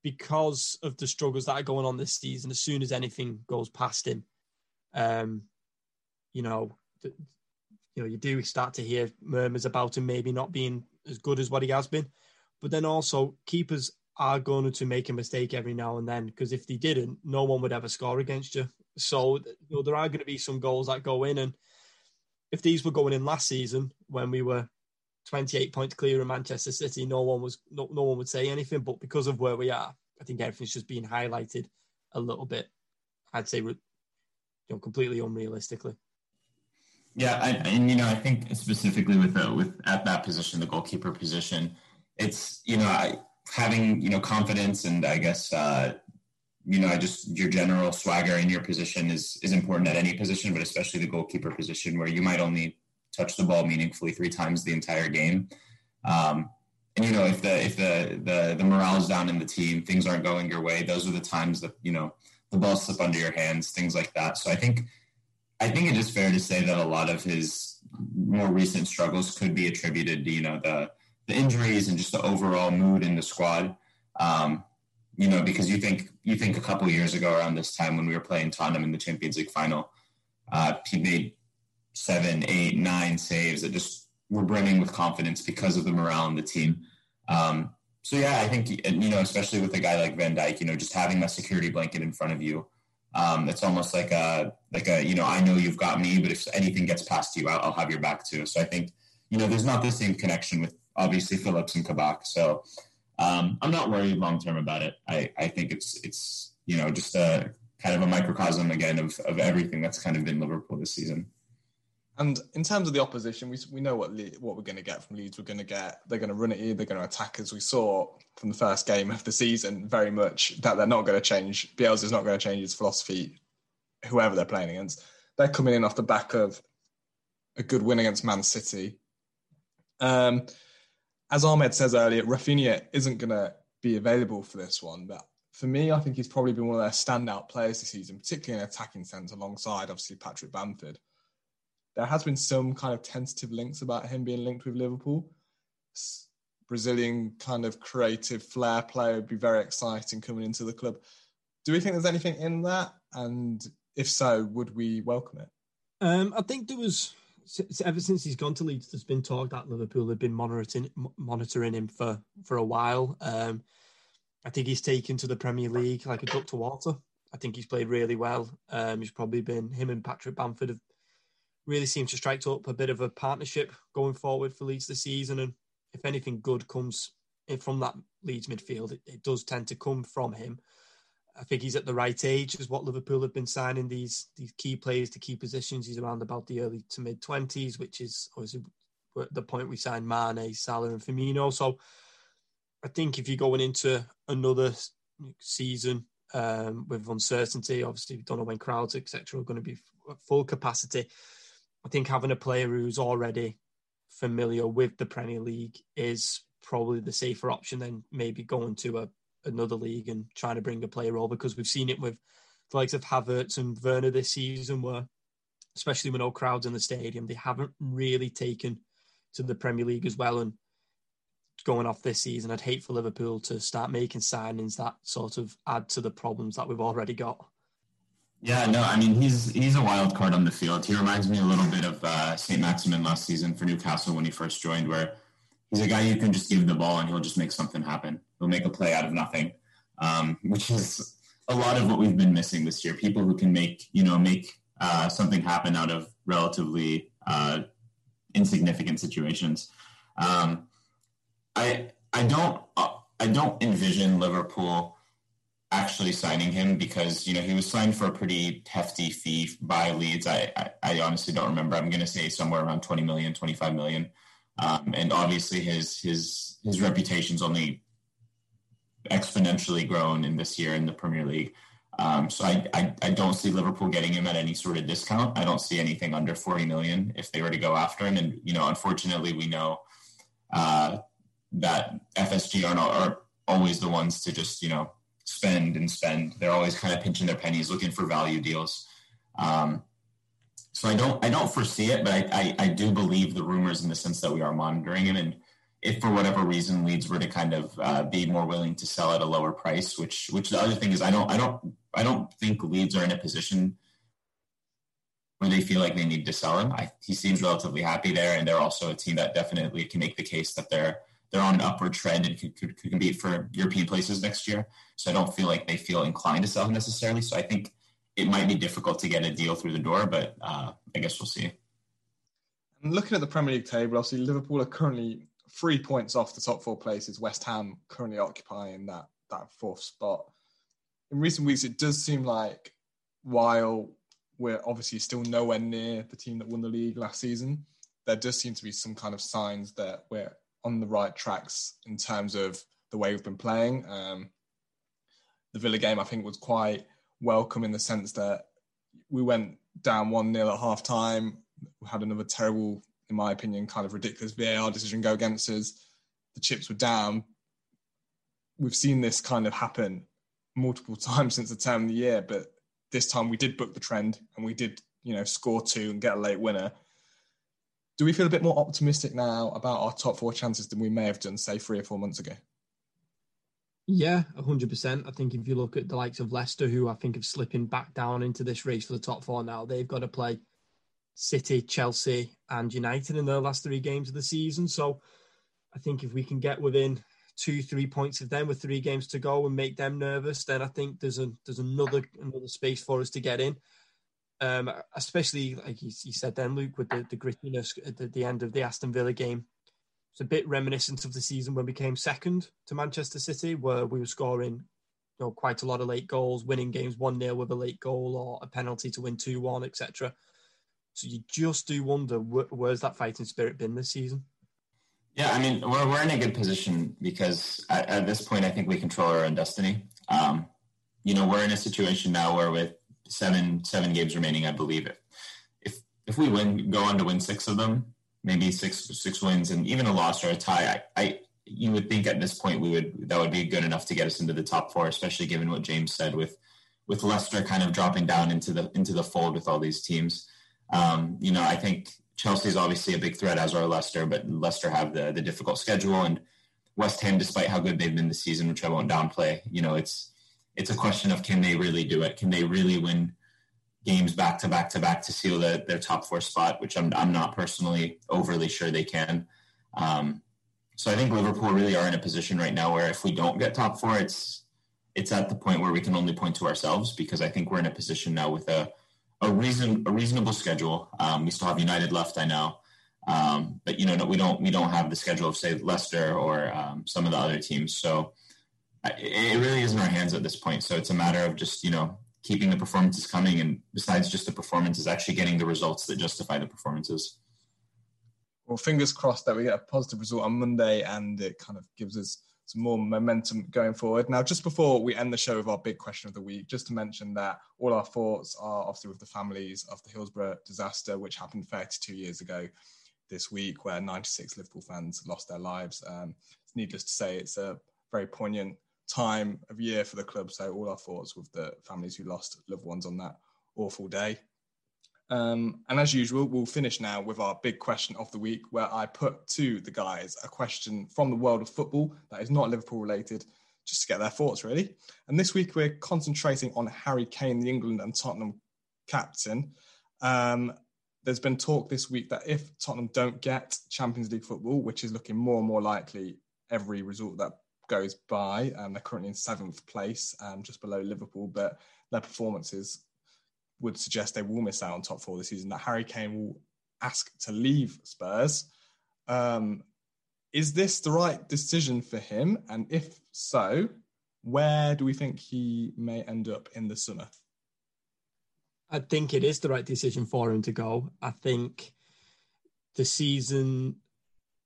because of the struggles that are going on this season, as soon as anything goes past him, um, you know, you know, you do start to hear murmurs about him maybe not being as good as what he has been. But then also, keepers are going to make a mistake every now and then because if they didn't, no one would ever score against you. So you know, there are going to be some goals that go in, and if these were going in last season when we were 28 points clear in Manchester City, no one was no, no one would say anything. But because of where we are, I think everything's just being highlighted a little bit. I'd say, you know, completely unrealistically. Yeah, I, and you know, I think specifically with the, with at that position, the goalkeeper position, it's you know, I, having you know confidence and I guess uh, you know, I just your general swagger in your position is is important at any position, but especially the goalkeeper position where you might only touch the ball meaningfully three times the entire game. Um, and you know, if the if the the the morale is down in the team, things aren't going your way. Those are the times that you know the ball slip under your hands, things like that. So I think I think it is fair to say that a lot of his more recent struggles could be attributed to you know the the injuries and just the overall mood in the squad. Um, you know, because you think you think a couple years ago around this time when we were playing Tottenham in the Champions League final, uh, he made seven, eight, nine saves that just were brimming with confidence because of the morale in the team. Um, so yeah, I think you know, especially with a guy like Van Dijk, you know, just having that security blanket in front of you, Um, it's almost like a like a you know I know you've got me, but if anything gets past you, I'll, I'll have your back too. So I think you know there's not the same connection with obviously Phillips and Kabak. So um, I'm not worried long term about it. I, I think it's it's you know just a kind of a microcosm again of, of everything that's kind of been Liverpool this season. And in terms of the opposition, we, we know what Le- what we're going to get from Leeds. We're going to get they're going to run at you. They're going to attack, as we saw from the first game of the season. Very much that they're not going to change. Bielsa's not going to change his philosophy. Whoever they're playing against, they're coming in off the back of a good win against Man City. Um, as Ahmed says earlier, Rafinha isn't going to be available for this one, but for me, I think he's probably been one of their standout players this season, particularly in attacking sense, alongside obviously Patrick Bamford there has been some kind of tentative links about him being linked with Liverpool. Brazilian kind of creative flair player would be very exciting coming into the club. Do we think there's anything in that? And if so, would we welcome it? Um, I think there was ever since he's gone to Leeds. There's been talk that Liverpool have been monitoring monitoring him for for a while. Um, I think he's taken to the Premier League like a duck to water. I think he's played really well. Um, he's probably been him and Patrick Bamford have really seems to strike up a bit of a partnership going forward for Leeds this season. And if anything good comes from that Leeds midfield, it, it, does tend to come from him. I think he's at the right age, is what Liverpool have been signing these these key players to key positions. He's around about the early to mid twenties, which is obviously the point we signed Mane, Salah, and Firmino. So I think if you're going into another season um, with uncertainty, obviously we don't know when crowds etc. are going to be full capacity. I think having a player who's already familiar with the Premier League is probably the safer option than maybe going to a another league and trying to bring a player over because we've seen it with the likes of Havertz and Werner this season where especially with no crowds in the stadium they haven't really taken to the Premier League as well and going off this season I'd hate for Liverpool to start making signings that sort of add to the problems that we've already got. Yeah, no, I mean he's he's a wild card on the field. He reminds me a little bit of uh, Saint Maximin last season for Newcastle when he first joined, where he's a guy you can just give the ball and he'll just make something happen. He'll make a play out of nothing, um, which is a lot of what we've been missing this year. People who can make you know make uh, something happen out of relatively uh, insignificant situations. Um, I I don't I don't envision Liverpool actually signing him because you know he was signed for a pretty hefty fee by Leeds. I I, I honestly don't remember. I'm going to say somewhere around 20 million, 25 million. Um, and obviously his his his reputation's only exponentially grown in this year in the Premier League. Um, so I, I, I don't see Liverpool getting him at any sort of discount. I don't see anything under 40 million if they were to go after him. And you know, unfortunately, we know uh, that FSG are, not, are always the ones to just you know spend and spend. They're always kind of pinching their pennies, looking for value deals. Um, so I don't I don't foresee it, but I, I, I do believe the rumors in the sense that we are monitoring him, and if for whatever reason Leeds were to kind of uh, be more willing to sell at a lower price, which which the other thing is I don't I don't I don't think Leeds are in a position where they feel like they need to sell him. I, he seems relatively happy there, and they're also a team that definitely can make the case that they're they're on an upward trend and could, could, could, compete for European places next year. So I don't feel like they feel inclined to sell him necessarily. So I think it might be difficult to get a deal through the door, but uh, I guess we'll see. And looking at the Premier League table, obviously Liverpool are currently three points off the top four places. West Ham currently occupying that that fourth spot. In recent weeks, it does seem like while we're obviously still nowhere near the team that won the league last season, there does seem to be some kind of signs that we're on the right tracks in terms of the way we've been playing. Um, the Villa game, I think, was quite welcome in the sense that we went down 1 0 at half time. We had another terrible, in my opinion, kind of ridiculous VAR decision go against us. The chips were down. We've seen this kind of happen multiple [LAUGHS] times since the turn of the year, but this time we did book the trend and we did, you know, score two and get a late winner do we feel a bit more optimistic now about our top four chances than we may have done, say, three or four months ago? Yeah, 100%. I think if you look at the likes of Leicester, who I think are slipping back down into this race for the top four now, they've got to play City, Chelsea, and United in their last three games of the season. So I think if we can get within two, three points of them with three games to go and make them nervous, then I think there's a there's another another space for us to get in. Um, especially like you, you, said then, Luke, with the, the grittiness at the, the, end of the Aston Villa game. It's a bit reminiscent of the season when we came second to Manchester City, where we were scoring you know, quite a lot of late goals, winning games 1 0 with a late goal or a penalty to win 2 1, etc. So you just do wonder wh- where's that fighting spirit been this season? Yeah, I mean, we're, we're in a good position because at, at this point, I think we control our own destiny. Um, you know, we're in a situation now where with seven seven games remaining, I believe it. If if we win, go on to win six of them, maybe six six wins, and even a loss or a tie, I, I you would think at this point we would that would be good enough to get us into the top four, especially given what James said with with Leicester kind of dropping down into the into the fold with all these teams. Um, you know, I think Chelsea is obviously a big threat as are Leicester, but Leicester have the the difficult schedule and West Ham, despite how good they've been this season, which I won't downplay. You know, it's it's a question of can they really do it? Can they really win games back to back to back to seal the, their top four spot, which I'm I'm not personally overly sure they can. Um, so I think Liverpool really are in a position right now where if we don't get top four, it's it's at the point where we can only point to ourselves because I think we're in a position now with a a reason a reasonable schedule. Um, we still have United left, I know, um, but you know we don't we don't have the schedule of say Leicester or um, some of the other teams. So it really is in our hands at this point. So it's a matter of just you know keeping the performances coming, and besides just the performances, actually getting the results that justify the performances. Well, fingers crossed that we get a positive result on Monday, and it kind of gives us some more momentum going forward. Now, just before we end the show with our big question of the week, just to mention that all our thoughts are obviously with the families of the Hillsborough disaster, which happened 32 years ago this week, where 96 Liverpool fans lost their lives. Um, it's needless to say, it's a very poignant time of year for the club. So all our thoughts with the families who lost loved ones on that awful day. Um, and as usual, we'll finish now with our big question of the week, where I put to the guys a question from the world of football that is not Liverpool related, just to get their thoughts really. And this week we're concentrating on Harry Kane, the England and Tottenham captain. Um, there's been talk this week that if Tottenham don't get Champions League football, which is looking more and more likely every result that goes by. Um, they're currently in seventh place, um, just below Liverpool, but their performances would suggest they will miss out on top four this season. That Harry Kane will ask to leave Spurs. Um, is this the right decision for him? And if so, where do we think he may end up in the summer? I think it is the right decision for him to go. I think the season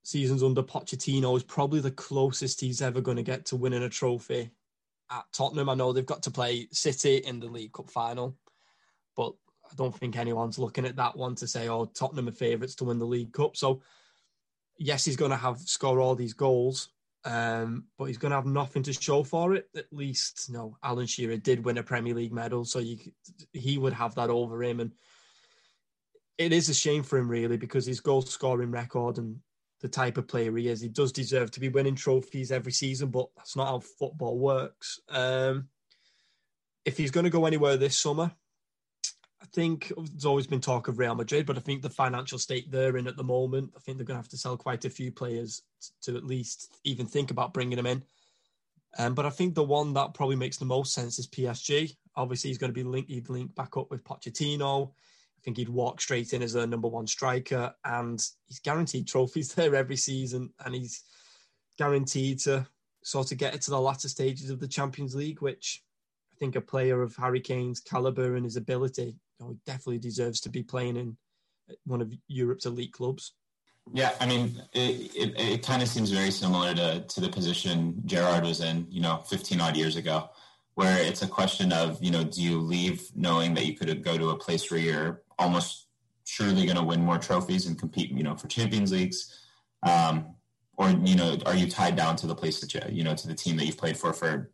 seasons under Pochettino is probably the closest he's ever going to get to winning a trophy at Tottenham. I know they've got to play City in the League Cup final, but I don't think anyone's looking at that one to say, oh, Tottenham are favourites to win the League Cup. So, yes, he's going to have score all these goals, um, but he's going to have nothing to show for it. At least, you know, Alan Shearer did win a Premier League medal, so you, he would have that over him. And it is a shame for him, really, because his goal scoring record and the type of player he is. He does deserve to be winning trophies every season, but that's not how football works. Um, if he's going to go anywhere this summer, I think there's always been talk of Real Madrid, but I think the financial state they're in at the moment, I think they're going to have to sell quite a few players to, at least even think about bringing him in. Um, but I think the one that probably makes the most sense is PSG. Obviously, he's going to be linked, he'd link back up with Pochettino. Think he'd walk straight in as a number one striker, and he's guaranteed trophies [LAUGHS] there every season, and he's guaranteed to sort of get it to the latter stages of the Champions League, which I think a player of Harry Kane's caliber and his ability you know, definitely deserves to be playing in one of Europe's elite clubs. Yeah, I mean, it, it, it kind of seems very similar to, to the position Gerrard was in, you know, 15 odd years ago, where it's a question of, you know, do you leave knowing that you could go to a place where you're almost surely going to win more trophies and compete, you know, for Champions Leagues? Um, or, you know, are you tied down to the place that you, you know, to the team that you've played for for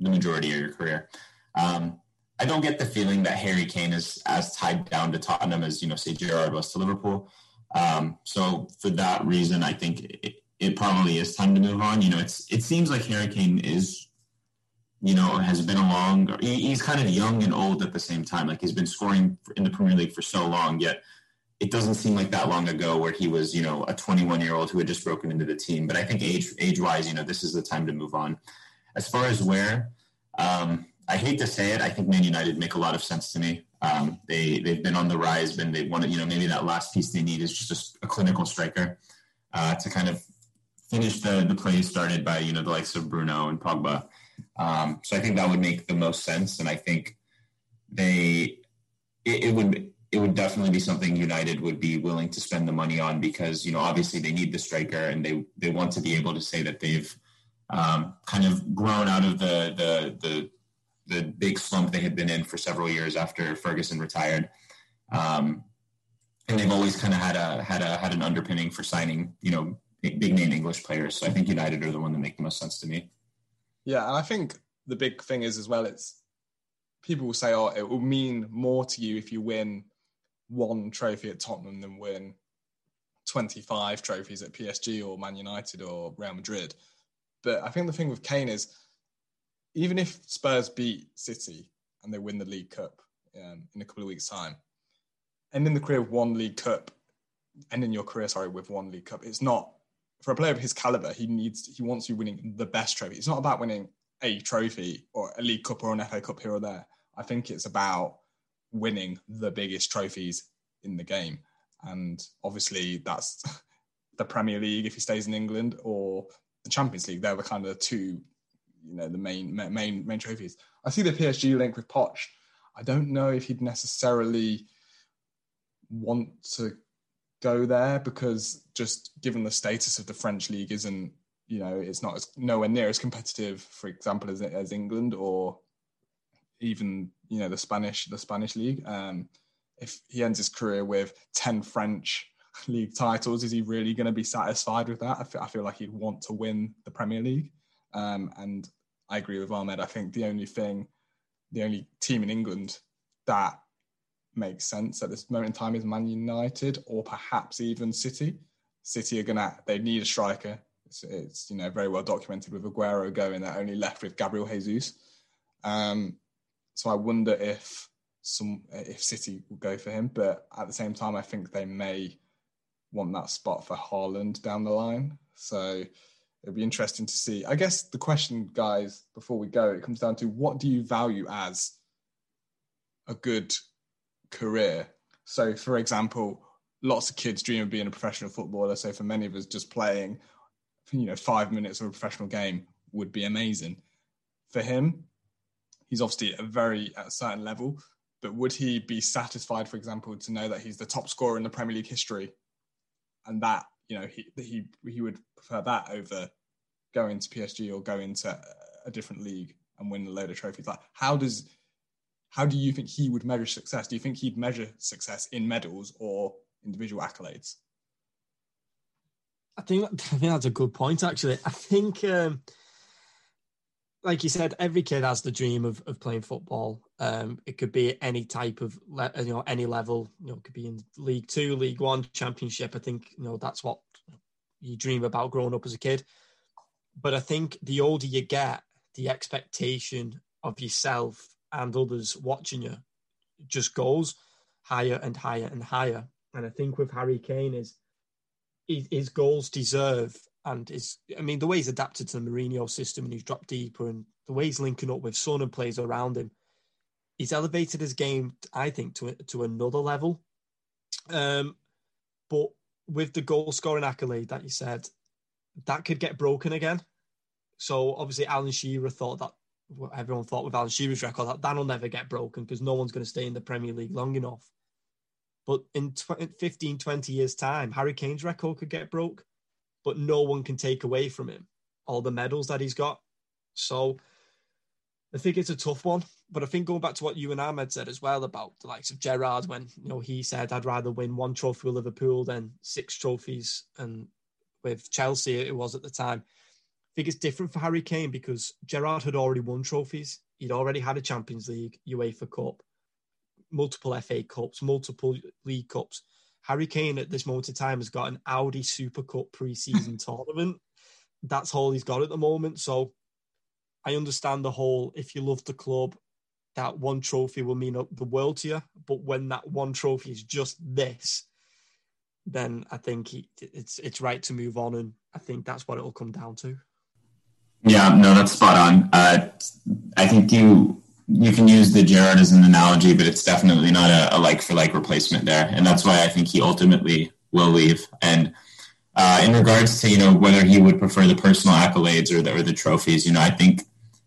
the majority of your career? Um, I don't get the feeling that Harry Kane is as tied down to Tottenham as, you know, say Gerrard was to Liverpool. Um, so for that reason, I think it, it probably is time to move on. You know, it's it seems like Harry Kane is you know, has been along. He's kind of young and old at the same time. Like he's been scoring in the Premier League for so long, yet it doesn't seem like that long ago where he was, you know, a 21 year old who had just broken into the team. But I think age age wise, you know, this is the time to move on. As far as where, um, I hate to say it, I think Man United make a lot of sense to me. Um, they they've been on the rise, and they want to, you know, maybe that last piece they need is just a, a clinical striker uh, to kind of finish the the play started by you know the likes of Bruno and Pogba. Um, so I think that would make the most sense, and I think they it, it would it would definitely be something United would be willing to spend the money on because you know obviously they need the striker and they they want to be able to say that they've um, kind of grown out of the the the the big slump they had been in for several years after Ferguson retired. Um, and they've always kind of had a had a had an underpinning for signing, you know, big name English players. So I think United are the one that make the most sense to me. Yeah, and I think the big thing is as well. It's people will say, "Oh, it will mean more to you if you win one trophy at Tottenham than win 25 trophies at PSG or Man United or Real Madrid." But I think the thing with Kane is, even if Spurs beat City and they win the League Cup um, in a couple of weeks' time, ending the career with one League Cup, ending your career, sorry, with one League Cup, it's not for a player of his caliber. He needs, he wants you winning the best trophy. It's not about winning a trophy or a League Cup or an FA Cup here or there. I think it's about winning the biggest trophies in the game, and obviously that's [LAUGHS] the Premier League if he stays in England or the Champions League. They're the kind of the two, you know, the main main main trophies. I see the PSG link with Poch. I don't know if he'd necessarily want to go there because just given the status of the French league isn't you know it's not as nowhere near as competitive for example as, as England or even you know the Spanish the Spanish league. Um, if he ends his career with 10 French league titles is he really going to be satisfied with that? I feel, I feel like he'd want to win the Premier League. Um, and I agree with Ahmed. I think the only thing the only team in England that makes sense at this moment in time is Man United or perhaps even City. City are gonna they need a striker. It's, it's you know very well documented with Aguero going. They're only left with Gabriel Jesus. Um, so I wonder if some if City will go for him, but at the same time, I think they may want that spot for Haaland down the line. So it'll be interesting to see. I guess the question, guys, before we go, it comes down to what do you value as a good career. So, for example, lots of kids dream of being a professional footballer. So, for many of us, just playing, you know, five minutes of a professional game would be amazing. For him, he's obviously a very at a certain level, but would he be satisfied, for example, to know that he's the top scorer in the Premier League history, and that you know he he he would prefer that over going to PSG or going to a different league and win a load of trophies? Like, how does how do you think he would measure success? Do you think he'd measure success in medals or individual accolades? I think [LAUGHS] I think that's a good point. Actually, I think, um, like you said, every kid has the dream of, of playing football. Um, it could be any type of le- you know any level. You know, it could be in League Two, League One, Championship. I think you know that's what you dream about growing up as a kid. But I think the older you get, the expectation of yourself and others watching you just goes higher and higher and higher. And I think with Harry Kane is his goals deserve and is I mean the way he's adapted to the Mourinho system and he's dropped deeper and the way he's linking up with Son and plays around him, he's elevated his game I think to to another level. Um, but with the goal scoring accolade that you said, that could get broken again. So obviously Alan Shearer thought that everyone thought with Alan Shearer's record, that that'll never get broken because no one's going to stay in the Premier League long enough. But in 15, 20 years' time, Harry Kane's record could get broke, but no one can take away from him all the medals that he's got. So I think it's a tough one. But I think going back to what you and Ahmed said as well about the likes of Gerrard, when you know he said I'd rather win one trophy with Liverpool than six trophies, and with Chelsea it was at the time I think it's different for Harry Kane because Gerrard had already won trophies. He'd already had a Champions League, UEFA Cup, multiple FA Cups, multiple League Cups. Harry Kane at this moment in time has got an Audi Super Cup pre-season [LAUGHS] tournament. That's all he's got at the moment. So I understand the whole if you love the club, that one trophy will mean the world to you. But when that one trophy is just this, then I think he, it's it's right to move on, and I think that's what it will come down to. Yeah, no, that's spot on. Uh, I think you you can use the Gerrard as an analogy, but it's definitely not a, a like for like replacement there, and that's why I think he ultimately will leave. And uh, in regards to you know whether he would prefer the personal accolades or the, or the trophies, you know, I think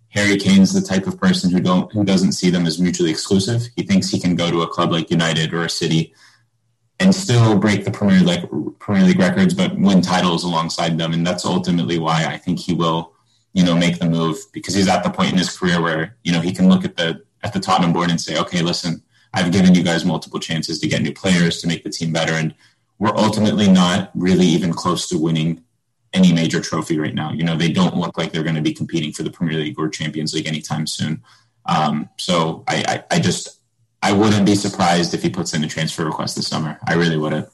Harry Kane's the type of person who don't who doesn't see them as mutually exclusive. He thinks he can go to a club like United or a City and still break the Premier League Premier League records, but win titles alongside them. And that's ultimately why I think he will, you know, make the move because he's at the point in his career where you know he can look at the at the Tottenham board and say, okay, listen, I've given you guys multiple chances to get new players to make the team better, and we're ultimately not really even close to winning any major trophy right now. You know, they don't look like they're going to be competing for the Premier League or Champions League anytime soon. Um, so I, I, I, just I wouldn't be surprised if he puts in a transfer request this summer. I really wouldn't.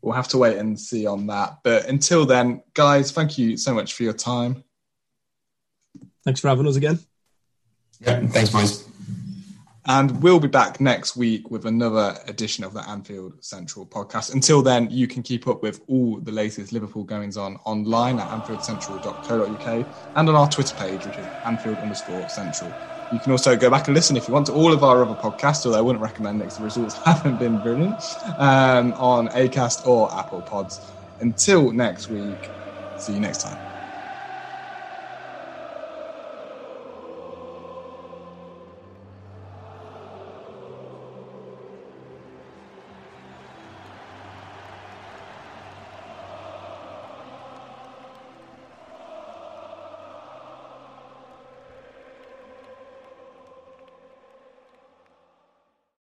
We'll have to wait and see on that. But until then, guys, thank you so much for your time. Thanks for having us again. Yeah, thanks, boys. And we'll be back next week with another edition of the Anfield Central podcast. Until then, you can keep up with all the latest Liverpool goings on online at anfieldcentral.co.uk and on our Twitter page, which is Anfield underscore central. You can also go back and listen if you want to all of our other podcasts, although I wouldn't recommend it because the results [LAUGHS] haven't been brilliant, um, on ACAST or Apple Pods. Until next week, see you next time.